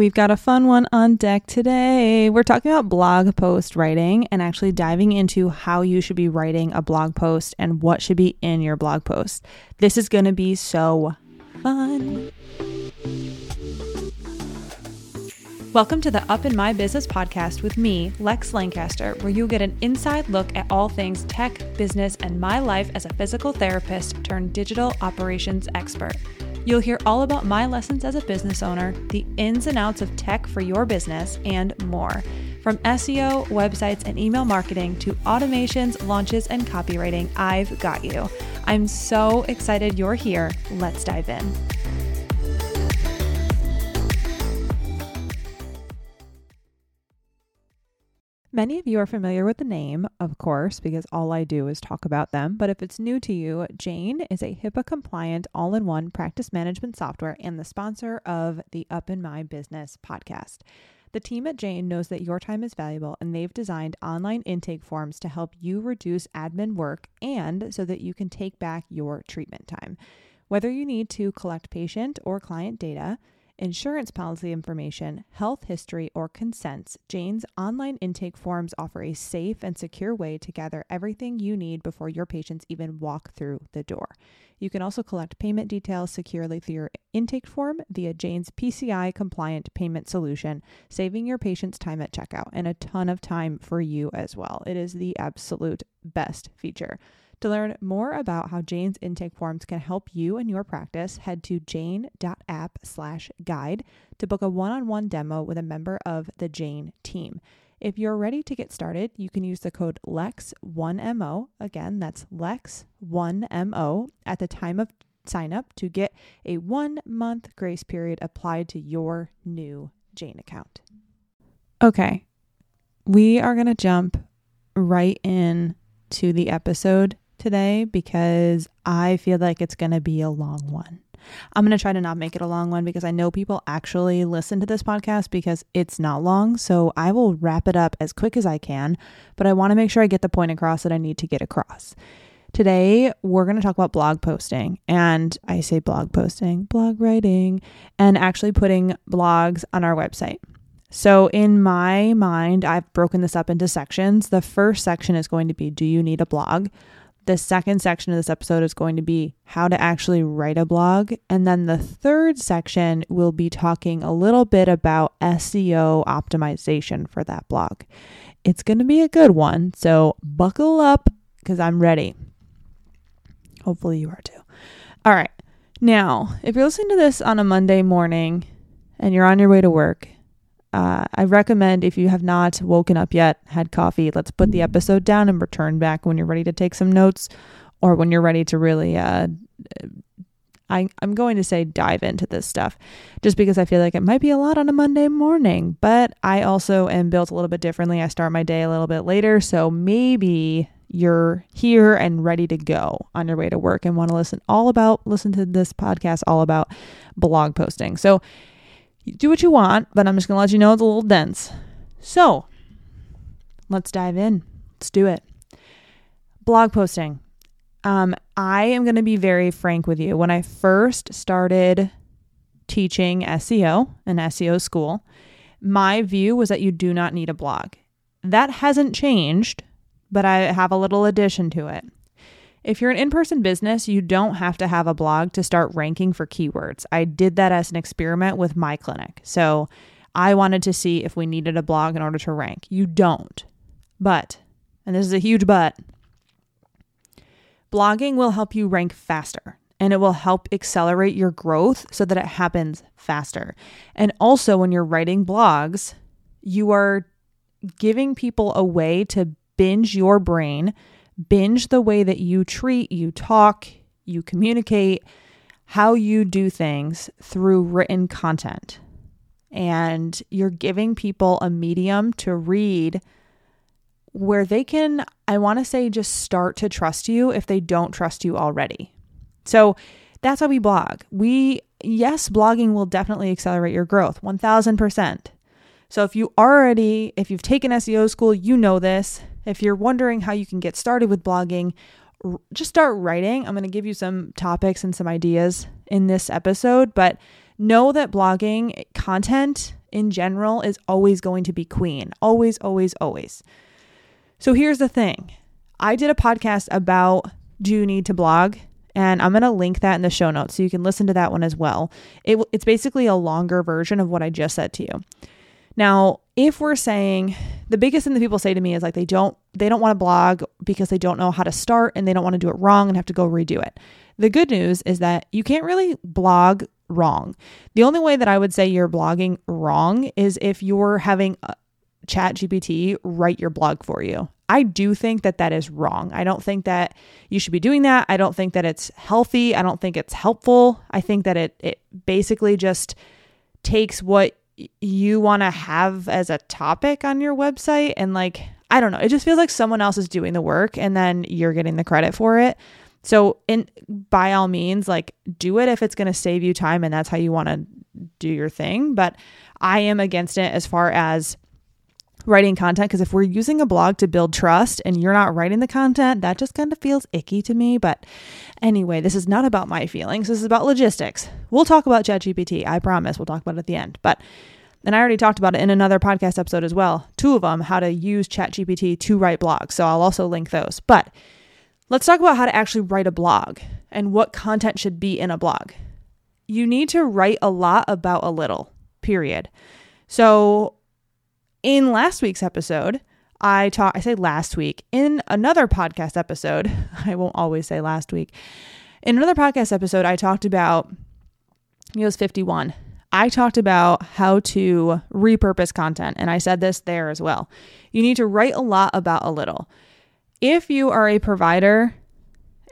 We've got a fun one on deck today. We're talking about blog post writing and actually diving into how you should be writing a blog post and what should be in your blog post. This is going to be so fun. Welcome to the Up in My Business podcast with me, Lex Lancaster, where you'll get an inside look at all things tech, business, and my life as a physical therapist turned digital operations expert. You'll hear all about my lessons as a business owner, the ins and outs of tech for your business, and more. From SEO, websites, and email marketing to automations, launches, and copywriting, I've got you. I'm so excited you're here. Let's dive in. Many of you are familiar with the name, of course, because all I do is talk about them. But if it's new to you, Jane is a HIPAA compliant all in one practice management software and the sponsor of the Up in My Business podcast. The team at Jane knows that your time is valuable and they've designed online intake forms to help you reduce admin work and so that you can take back your treatment time. Whether you need to collect patient or client data, insurance policy information, health history, or consents, Jane's online intake forms offer a safe and secure way to gather everything you need before your patients even walk through the door. You can also collect payment details securely through your intake form via Jane's PCI compliant payment solution, saving your patients time at checkout and a ton of time for you as well. It is the absolute best feature. To learn more about how Jane's intake forms can help you and your practice, head to jane.app slash guide to book a one-on-one demo with a member of the Jane team. If you're ready to get started, you can use the code LEX1MO. Again, that's LEX1MO at the time of sign up to get a one month grace period applied to your new Jane account. Okay, we are going to jump right in to the episode today because I feel like it's going to be a long one. I'm going to try to not make it a long one because I know people actually listen to this podcast because it's not long. So I will wrap it up as quick as I can, but I want to make sure I get the point across that I need to get across. Today, we're going to talk about blog posting. And I say blog posting, blog writing, and actually putting blogs on our website. So, in my mind, I've broken this up into sections. The first section is going to be Do you need a blog? The second section of this episode is going to be how to actually write a blog. And then the third section will be talking a little bit about SEO optimization for that blog. It's going to be a good one. So buckle up because I'm ready. Hopefully, you are too. All right. Now, if you're listening to this on a Monday morning and you're on your way to work, uh, I recommend if you have not woken up yet, had coffee, let's put the episode down and return back when you're ready to take some notes or when you're ready to really. Uh, I, I'm going to say dive into this stuff just because I feel like it might be a lot on a Monday morning, but I also am built a little bit differently. I start my day a little bit later, so maybe you're here and ready to go on your way to work and want to listen all about listen to this podcast all about blog posting. So do what you want, but I'm just going to let you know it's a little dense. So let's dive in. Let's do it. Blog posting. Um, I am going to be very frank with you. When I first started teaching SEO in SEO school, my view was that you do not need a blog. That hasn't changed, but I have a little addition to it. If you're an in person business, you don't have to have a blog to start ranking for keywords. I did that as an experiment with my clinic. So I wanted to see if we needed a blog in order to rank. You don't. But, and this is a huge but, blogging will help you rank faster and it will help accelerate your growth so that it happens faster. And also, when you're writing blogs, you are giving people a way to binge your brain binge the way that you treat, you talk, you communicate, how you do things through written content. And you're giving people a medium to read where they can, I want to say, just start to trust you if they don't trust you already. So that's how we blog. We, yes, blogging will definitely accelerate your growth 1000%. So if you already, if you've taken SEO school, you know this. If you're wondering how you can get started with blogging, just start writing. I'm going to give you some topics and some ideas in this episode, but know that blogging eh, content in general is always going to be queen. Always, always, always. So here's the thing I did a podcast about do you need to blog? And I'm going to link that in the show notes so you can listen to that one as well. It, it's basically a longer version of what I just said to you. Now, if we're saying the biggest thing that people say to me is like they don't they don't want to blog because they don't know how to start and they don't want to do it wrong and have to go redo it. The good news is that you can't really blog wrong. The only way that I would say you're blogging wrong is if you're having uh, Chat GPT write your blog for you. I do think that that is wrong. I don't think that you should be doing that. I don't think that it's healthy. I don't think it's helpful. I think that it it basically just takes what you want to have as a topic on your website and like I don't know, it just feels like someone else is doing the work and then you're getting the credit for it. So, in by all means, like do it if it's going to save you time and that's how you want to do your thing, but I am against it as far as writing content because if we're using a blog to build trust and you're not writing the content, that just kind of feels icky to me. But anyway, this is not about my feelings. This is about logistics. We'll talk about ChatGPT. I promise. We'll talk about it at the end. But and I already talked about it in another podcast episode as well. Two of them, how to use ChatGPT to write blogs. So I'll also link those. But let's talk about how to actually write a blog and what content should be in a blog. You need to write a lot about a little, period. So in last week's episode, I talk I say last week in another podcast episode. I won't always say last week. In another podcast episode, I talked about it was 51. I talked about how to repurpose content, and I said this there as well. You need to write a lot about a little. If you are a provider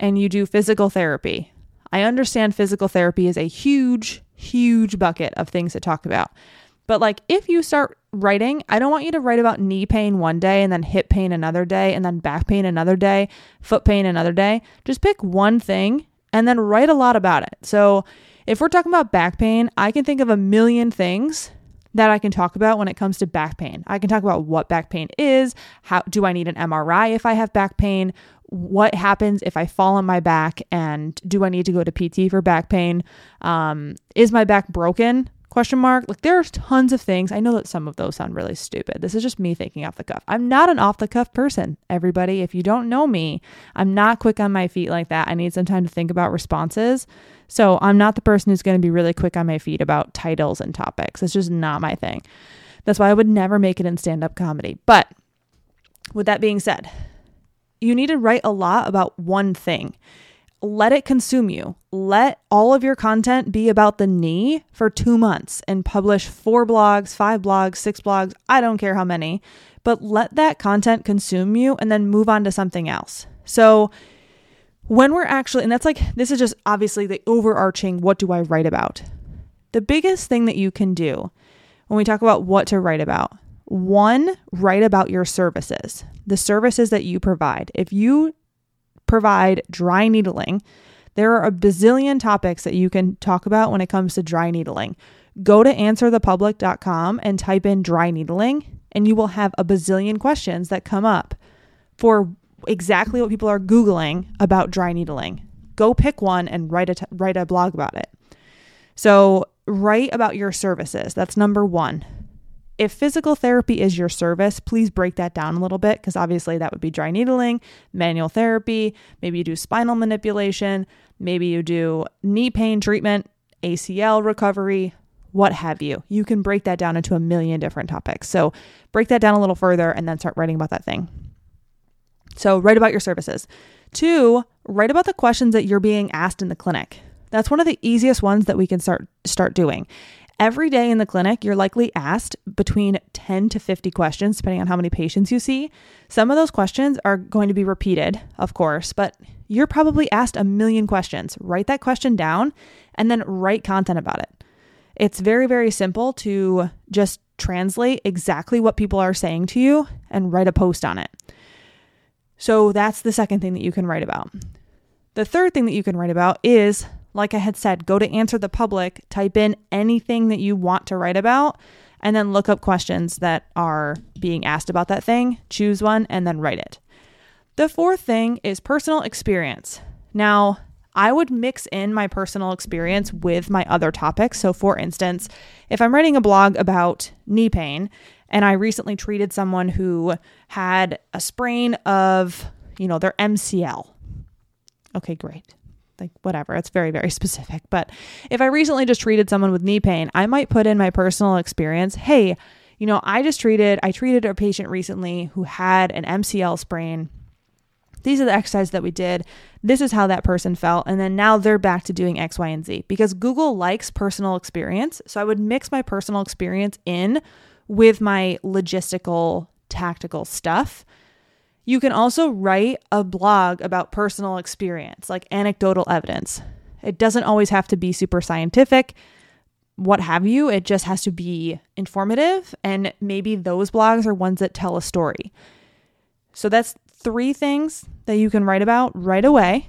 and you do physical therapy, I understand physical therapy is a huge, huge bucket of things to talk about. But like if you start writing, I don't want you to write about knee pain one day and then hip pain another day and then back pain another day, foot pain another day. Just pick one thing and then write a lot about it. So if we're talking about back pain, I can think of a million things that I can talk about when it comes to back pain. I can talk about what back pain is, how do I need an MRI if I have back pain, what happens if I fall on my back and do I need to go to PT for back pain? Um, is my back broken? Question mark. Like there's tons of things. I know that some of those sound really stupid. This is just me thinking off the cuff. I'm not an off the cuff person everybody. If you don't know me i'm not quick on my feet like that. I need some time to think about responses. So i'm not the person who's going to be really quick on my feet about titles and topics. It's just not my thing. That's why i would never make it in stand-up comedy. But with that being said you need to write a lot about one thing let it consume you. Let all of your content be about the knee for two months and publish four blogs, five blogs, six blogs, I don't care how many, but let that content consume you and then move on to something else. So, when we're actually, and that's like, this is just obviously the overarching what do I write about? The biggest thing that you can do when we talk about what to write about one, write about your services, the services that you provide. If you provide dry needling. There are a bazillion topics that you can talk about when it comes to dry needling. Go to answerthepublic.com and type in dry needling, and you will have a bazillion questions that come up for exactly what people are Googling about dry needling. Go pick one and write a, t- write a blog about it. So, write about your services. That's number one if physical therapy is your service, please break that down a little bit because obviously that would be dry needling, manual therapy, maybe you do spinal manipulation, maybe you do knee pain treatment, ACL recovery, what have you. You can break that down into a million different topics. So break that down a little further and then start writing about that thing. So write about your services. Two, write about the questions that you're being asked in the clinic. That's one of the easiest ones that we can start start doing. Every day in the clinic, you're likely asked between 10 to 50 questions, depending on how many patients you see. Some of those questions are going to be repeated, of course, but you're probably asked a million questions. Write that question down and then write content about it. It's very, very simple to just translate exactly what people are saying to you and write a post on it. So that's the second thing that you can write about. The third thing that you can write about is like I had said, go to answer the public, type in anything that you want to write about, and then look up questions that are being asked about that thing, choose one, and then write it. The fourth thing is personal experience. Now, I would mix in my personal experience with my other topics. So, for instance, if I'm writing a blog about knee pain and I recently treated someone who had a sprain of, you know, their MCL. Okay, great. Like, whatever. It's very, very specific. But if I recently just treated someone with knee pain, I might put in my personal experience. Hey, you know, I just treated, I treated a patient recently who had an MCL sprain these are the exercises that we did. This is how that person felt. And then now they're back to doing X, Y, and Z because Google likes personal experience. So I would mix my personal experience in with my logistical, tactical stuff. You can also write a blog about personal experience, like anecdotal evidence. It doesn't always have to be super scientific, what have you. It just has to be informative. And maybe those blogs are ones that tell a story. So that's three things that you can write about right away.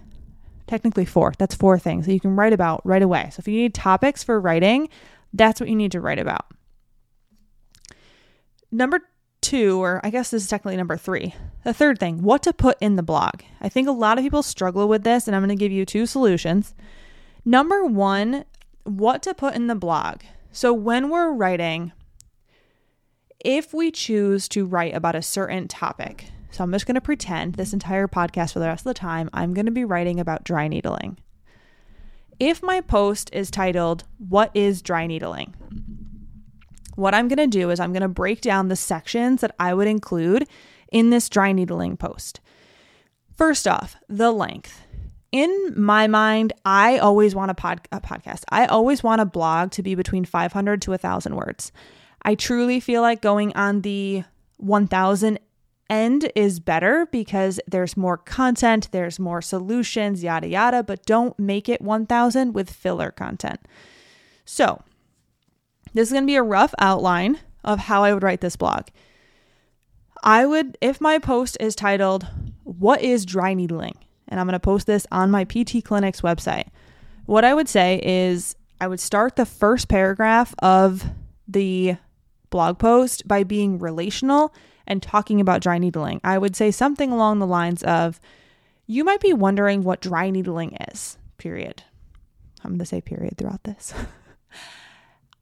Technically, four. That's four things that you can write about right away. So, if you need topics for writing, that's what you need to write about. Number two, or I guess this is technically number three, the third thing, what to put in the blog. I think a lot of people struggle with this, and I'm going to give you two solutions. Number one, what to put in the blog. So, when we're writing, if we choose to write about a certain topic, so I'm just going to pretend this entire podcast for the rest of the time, I'm going to be writing about dry needling. If my post is titled, What is Dry Needling? What I'm going to do is I'm going to break down the sections that I would include in this dry needling post. First off, the length. In my mind, I always want a, pod- a podcast. I always want a blog to be between 500 to 1,000 words. I truly feel like going on the 1,000 end is better because there's more content, there's more solutions, yada yada, but don't make it 1000 with filler content. So, this is going to be a rough outline of how I would write this blog. I would, if my post is titled, What is dry needling? And I'm going to post this on my PT Clinic's website. What I would say is, I would start the first paragraph of the blog post by being relational and talking about dry needling, I would say something along the lines of, You might be wondering what dry needling is, period. I'm going to say period throughout this.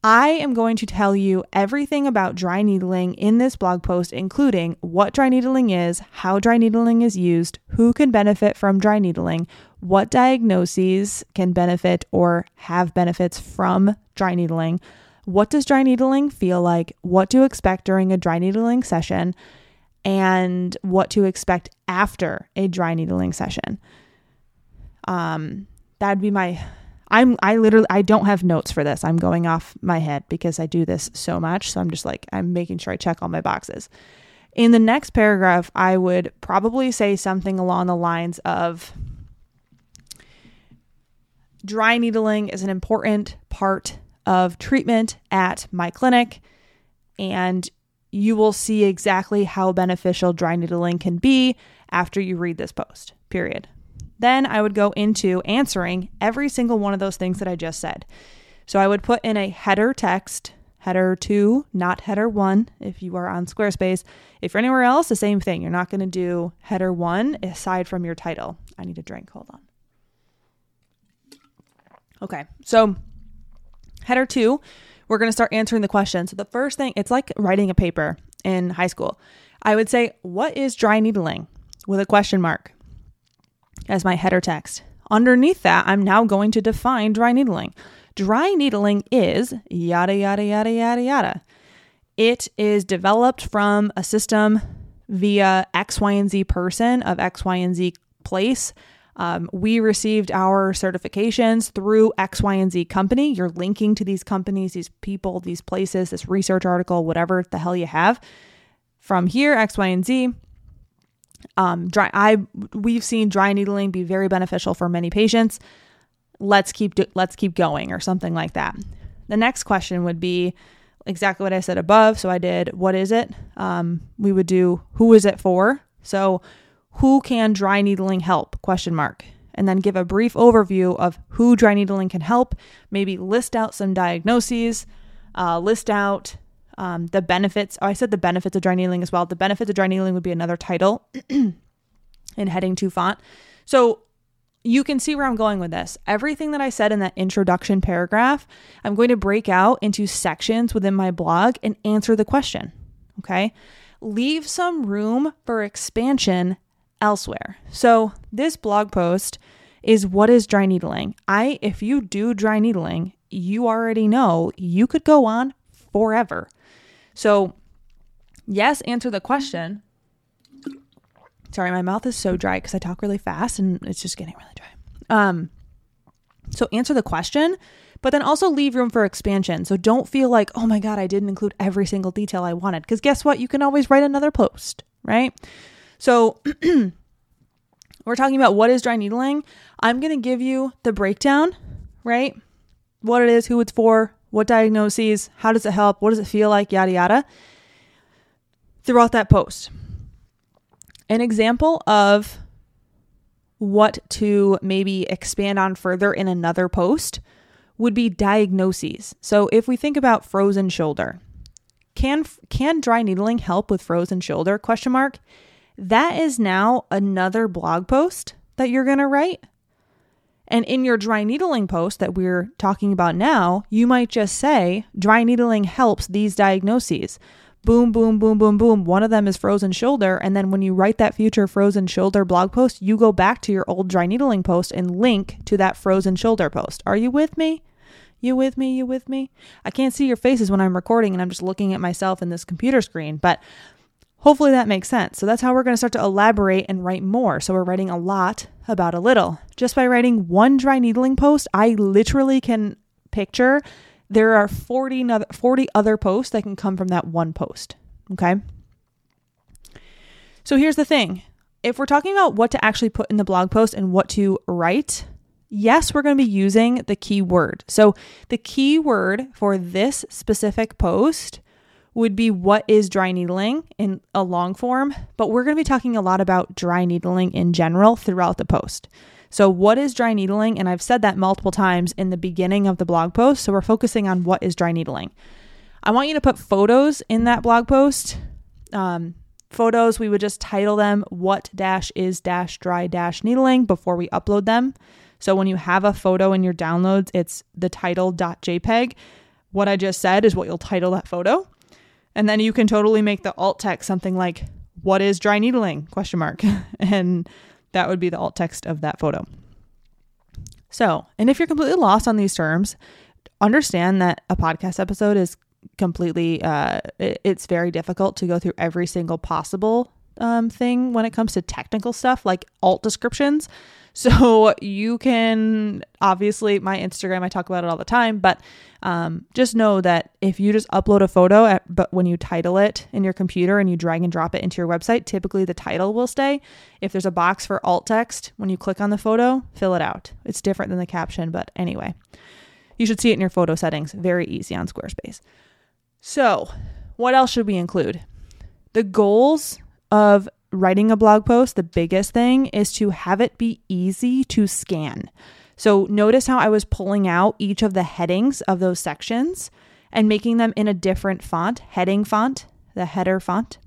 I am going to tell you everything about dry needling in this blog post, including what dry needling is, how dry needling is used, who can benefit from dry needling, what diagnoses can benefit or have benefits from dry needling, what does dry needling feel like, what to expect during a dry needling session, and what to expect after a dry needling session. Um, that'd be my I'm I literally I don't have notes for this. I'm going off my head because I do this so much. So I'm just like I'm making sure I check all my boxes. In the next paragraph, I would probably say something along the lines of dry needling is an important part of treatment at my clinic, and you will see exactly how beneficial dry needling can be after you read this post, period. Then I would go into answering every single one of those things that I just said. So I would put in a header text, header two, not header one, if you are on Squarespace. If you're anywhere else, the same thing. You're not going to do header one aside from your title. I need a drink. Hold on. Okay. So Header two, we're going to start answering the questions. So the first thing, it's like writing a paper in high school. I would say, What is dry needling? with a question mark as my header text. Underneath that, I'm now going to define dry needling. Dry needling is yada, yada, yada, yada, yada. It is developed from a system via X, Y, and Z person of X, Y, and Z place um, we received our certifications through X, Y, and Z company. You're linking to these companies, these people, these places, this research article, whatever the hell you have. From here, X, Y, and Z. Um, dry. I we've seen dry needling be very beneficial for many patients. Let's keep do, let's keep going, or something like that. The next question would be exactly what I said above. So I did, what is it? Um, we would do, who is it for? So who can dry needling help? Question mark. And then give a brief overview of who dry needling can help. Maybe list out some diagnoses, uh, list out um, the benefits. Oh, I said the benefits of dry needling as well. The benefits of dry needling would be another title in heading two font. So you can see where I'm going with this. Everything that I said in that introduction paragraph, I'm going to break out into sections within my blog and answer the question. Okay. Leave some room for expansion elsewhere. So, this blog post is what is dry needling. I if you do dry needling, you already know you could go on forever. So, yes, answer the question. Sorry, my mouth is so dry because I talk really fast and it's just getting really dry. Um, so answer the question, but then also leave room for expansion. So don't feel like, oh my God, I didn't include every single detail I wanted. Because guess what? You can always write another post, right? So we're talking about what is dry needling. I'm going to give you the breakdown, right? What it is, who it's for, what diagnoses, how does it help, what does it feel like, yada, yada, throughout that post. An example of what to maybe expand on further in another post would be diagnoses. So if we think about frozen shoulder, can can dry needling help with frozen shoulder? Question mark. That is now another blog post that you're going to write. And in your dry needling post that we're talking about now, you might just say dry needling helps these diagnoses boom, boom, boom, boom, boom. One of them is frozen shoulder. And then when you write that future frozen shoulder blog post, you go back to your old dry needling post and link to that frozen shoulder post. Are you with me? You with me? You with me? I can't see your faces when I'm recording and I'm just looking at myself in this computer screen, but hopefully that makes sense. So that's how we're going to start to elaborate and write more. So we're writing a lot about a little. Just by writing one dry needling post, I literally can picture there are 40, 40 other posts that can come from that one post. Okay. So here's the thing if we're talking about what to actually put in the blog post and what to write, yes, we're going to be using the keyword. So the keyword for this specific post would be what is dry needling in a long form, but we're going to be talking a lot about dry needling in general throughout the post. So, what is dry needling? And I've said that multiple times in the beginning of the blog post. So, we're focusing on what is dry needling. I want you to put photos in that blog post. Um, photos, we would just title them what dash is dash dry dash needling before we upload them. So, when you have a photo in your downloads, it's the title.jpg. What I just said is what you'll title that photo. And then you can totally make the alt text something like what is dry needling question mark and that would be the alt text of that photo. So, and if you're completely lost on these terms, understand that a podcast episode is completely, uh, it's very difficult to go through every single possible um, thing when it comes to technical stuff like alt descriptions. So you can obviously my Instagram, I talk about it all the time, but um, just know that if you just upload a photo, at, but when you title it in your computer and you drag and drop it into your website, typically the title will stay. If there's a box for alt text, when you click on the photo, fill it out. It's different than the caption, but anyway, you should see it in your photo settings. Very easy on Squarespace. So, what else should we include? The goals of writing a blog post, the biggest thing is to have it be easy to scan. So notice how I was pulling out each of the headings of those sections and making them in a different font, heading font, the header font.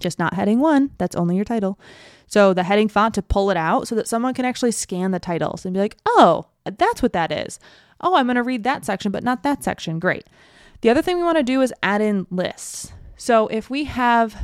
Just not heading one, that's only your title. So the heading font to pull it out so that someone can actually scan the titles and be like, oh, that's what that is. Oh, I'm going to read that section, but not that section. Great. The other thing we want to do is add in lists. So if we have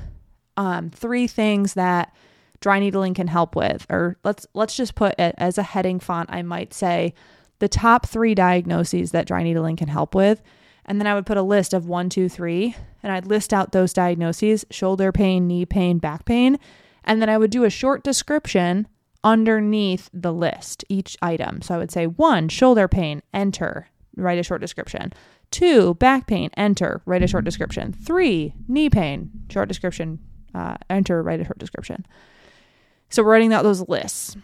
um, three things that dry needling can help with or let's let's just put it as a heading font i might say the top three diagnoses that dry needling can help with. And then i would put a list of one two three and i'd list out those diagnoses shoulder pain knee pain back pain. And then i would do a short description underneath the list each item. So i would say one shoulder pain enter write a short description. Two back pain enter write a short description. Three knee pain short description uh, enter, write a short description. So we're writing out those lists.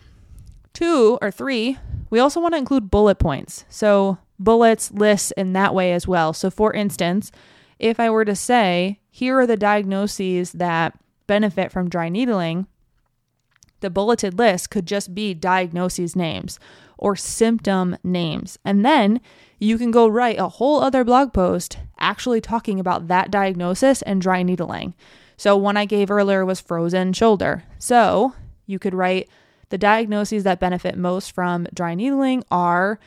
Two or three, we also want to include bullet points. So bullets, lists in that way as well. So for instance, if I were to say, here are the diagnoses that benefit from dry needling, the bulleted list could just be diagnoses names or symptom names. And then you can go write a whole other blog post actually talking about that diagnosis and dry needling. So one I gave earlier was frozen shoulder. So you could write the diagnoses that benefit most from dry needling are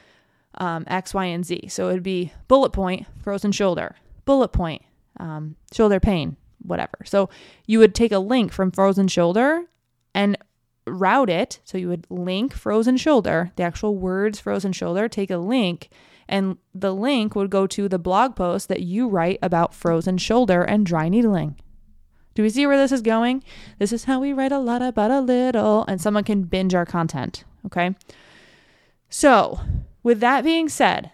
um, X, Y, and Z. So it would be bullet point, frozen shoulder, bullet point, um, shoulder pain, whatever. So you would take a link from frozen shoulder and route it. So you would link frozen shoulder, the actual words frozen shoulder, take a link, and the link would go to the blog post that you write about frozen shoulder and dry needling. Do we see where this is going? This is how we write a lot about a little, and someone can binge our content. Okay. So, with that being said,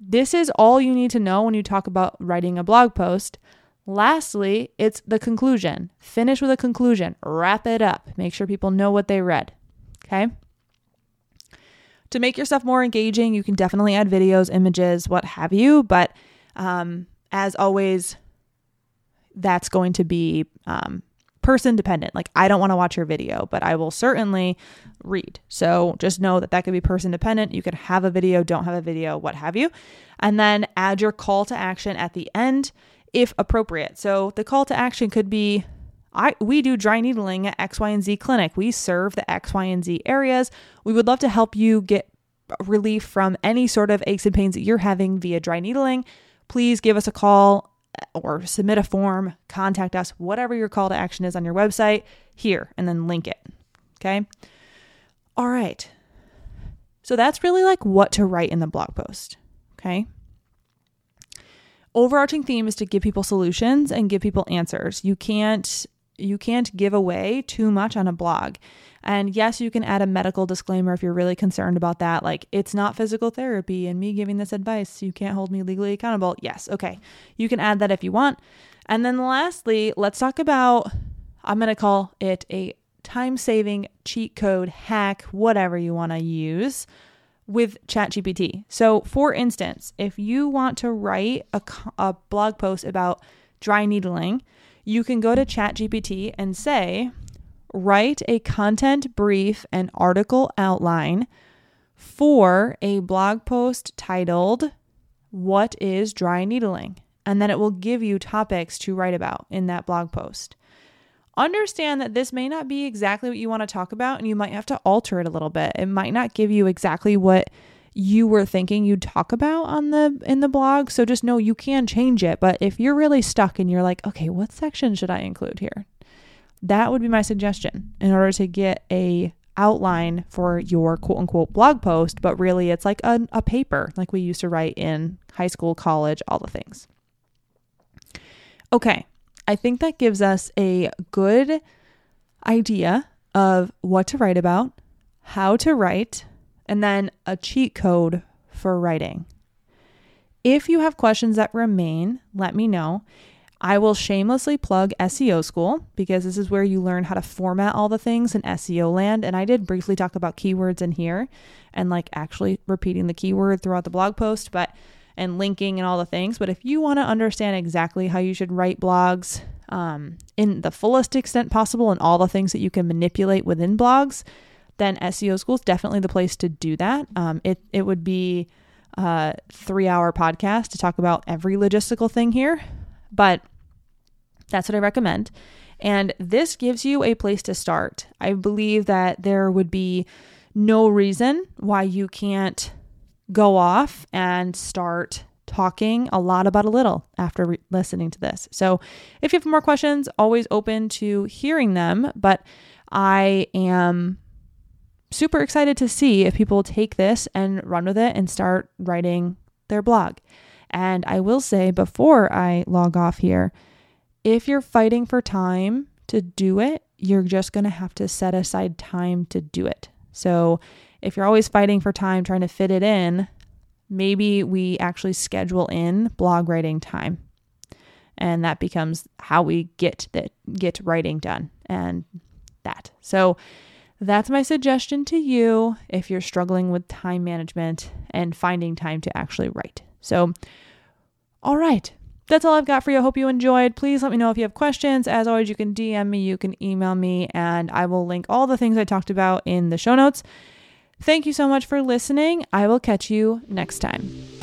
this is all you need to know when you talk about writing a blog post. Lastly, it's the conclusion. Finish with a conclusion, wrap it up, make sure people know what they read. Okay. To make yourself more engaging, you can definitely add videos, images, what have you. But um, as always, that's going to be um, person dependent. Like, I don't want to watch your video, but I will certainly read. So just know that that could be person dependent. You could have a video, don't have a video, what have you. And then add your call to action at the end if appropriate. So the call to action could be I we do dry needling at X, Y, and Z clinic. We serve the X, Y, and Z areas. We would love to help you get relief from any sort of aches and pains that you're having via dry needling. Please give us a call or submit a form, contact us, whatever your call to action is on your website, here, and then link it. Okay. All right. So that's really like what to write in the blog post. Okay. Overarching theme is to give people solutions and give people answers. You can't you can't give away too much on a blog. And yes, you can add a medical disclaimer if you're really concerned about that. Like, it's not physical therapy and me giving this advice. You can't hold me legally accountable. Yes, okay. You can add that if you want. And then lastly, let's talk about I'm going to call it a time saving cheat code hack, whatever you want to use with ChatGPT. So, for instance, if you want to write a, a blog post about dry needling, you can go to ChatGPT and say, write a content brief and article outline for a blog post titled, What is Dry Needling? And then it will give you topics to write about in that blog post. Understand that this may not be exactly what you want to talk about, and you might have to alter it a little bit. It might not give you exactly what you were thinking you'd talk about on the in the blog so just know you can change it but if you're really stuck and you're like okay what section should i include here that would be my suggestion in order to get a outline for your quote unquote blog post, but really it's like a, a paper like we used to write in high school, college, all the things. Okay, I think that gives us a good idea of what to write about, how to write, and then a cheat code for writing. If you have questions that remain, let me know. I will shamelessly plug SEO School because this is where you learn how to format all the things in SEO land. And I did briefly talk about keywords in here and like actually repeating the keyword throughout the blog post, but and linking and all the things. But if you want to understand exactly how you should write blogs um, in the fullest extent possible and all the things that you can manipulate within blogs, then SEO School is definitely the place to do that. Um, it it would be a three hour podcast to talk about every logistical thing here. But that's what I recommend. And this gives you a place to start. I believe that there would be no reason why you can't go off and start talking a lot about a little after re- listening to this. So, if you have more questions, always open to hearing them, but I am super excited to see if people take this and run with it and start writing their blog. And I will say before I log off here, if you're fighting for time to do it, you're just going to have to set aside time to do it. So if you're always fighting for time, trying to fit it in, maybe we actually schedule in blog writing time. And that becomes how we get that get writing done and that. So that's my suggestion to you if you're struggling with time management and finding time to actually write. So, all right. That's all I've got for you. I hope you enjoyed. Please let me know if you have questions. As always, you can DM me, you can email me, and I will link all the things I talked about in the show notes. Thank you so much for listening. I will catch you next time.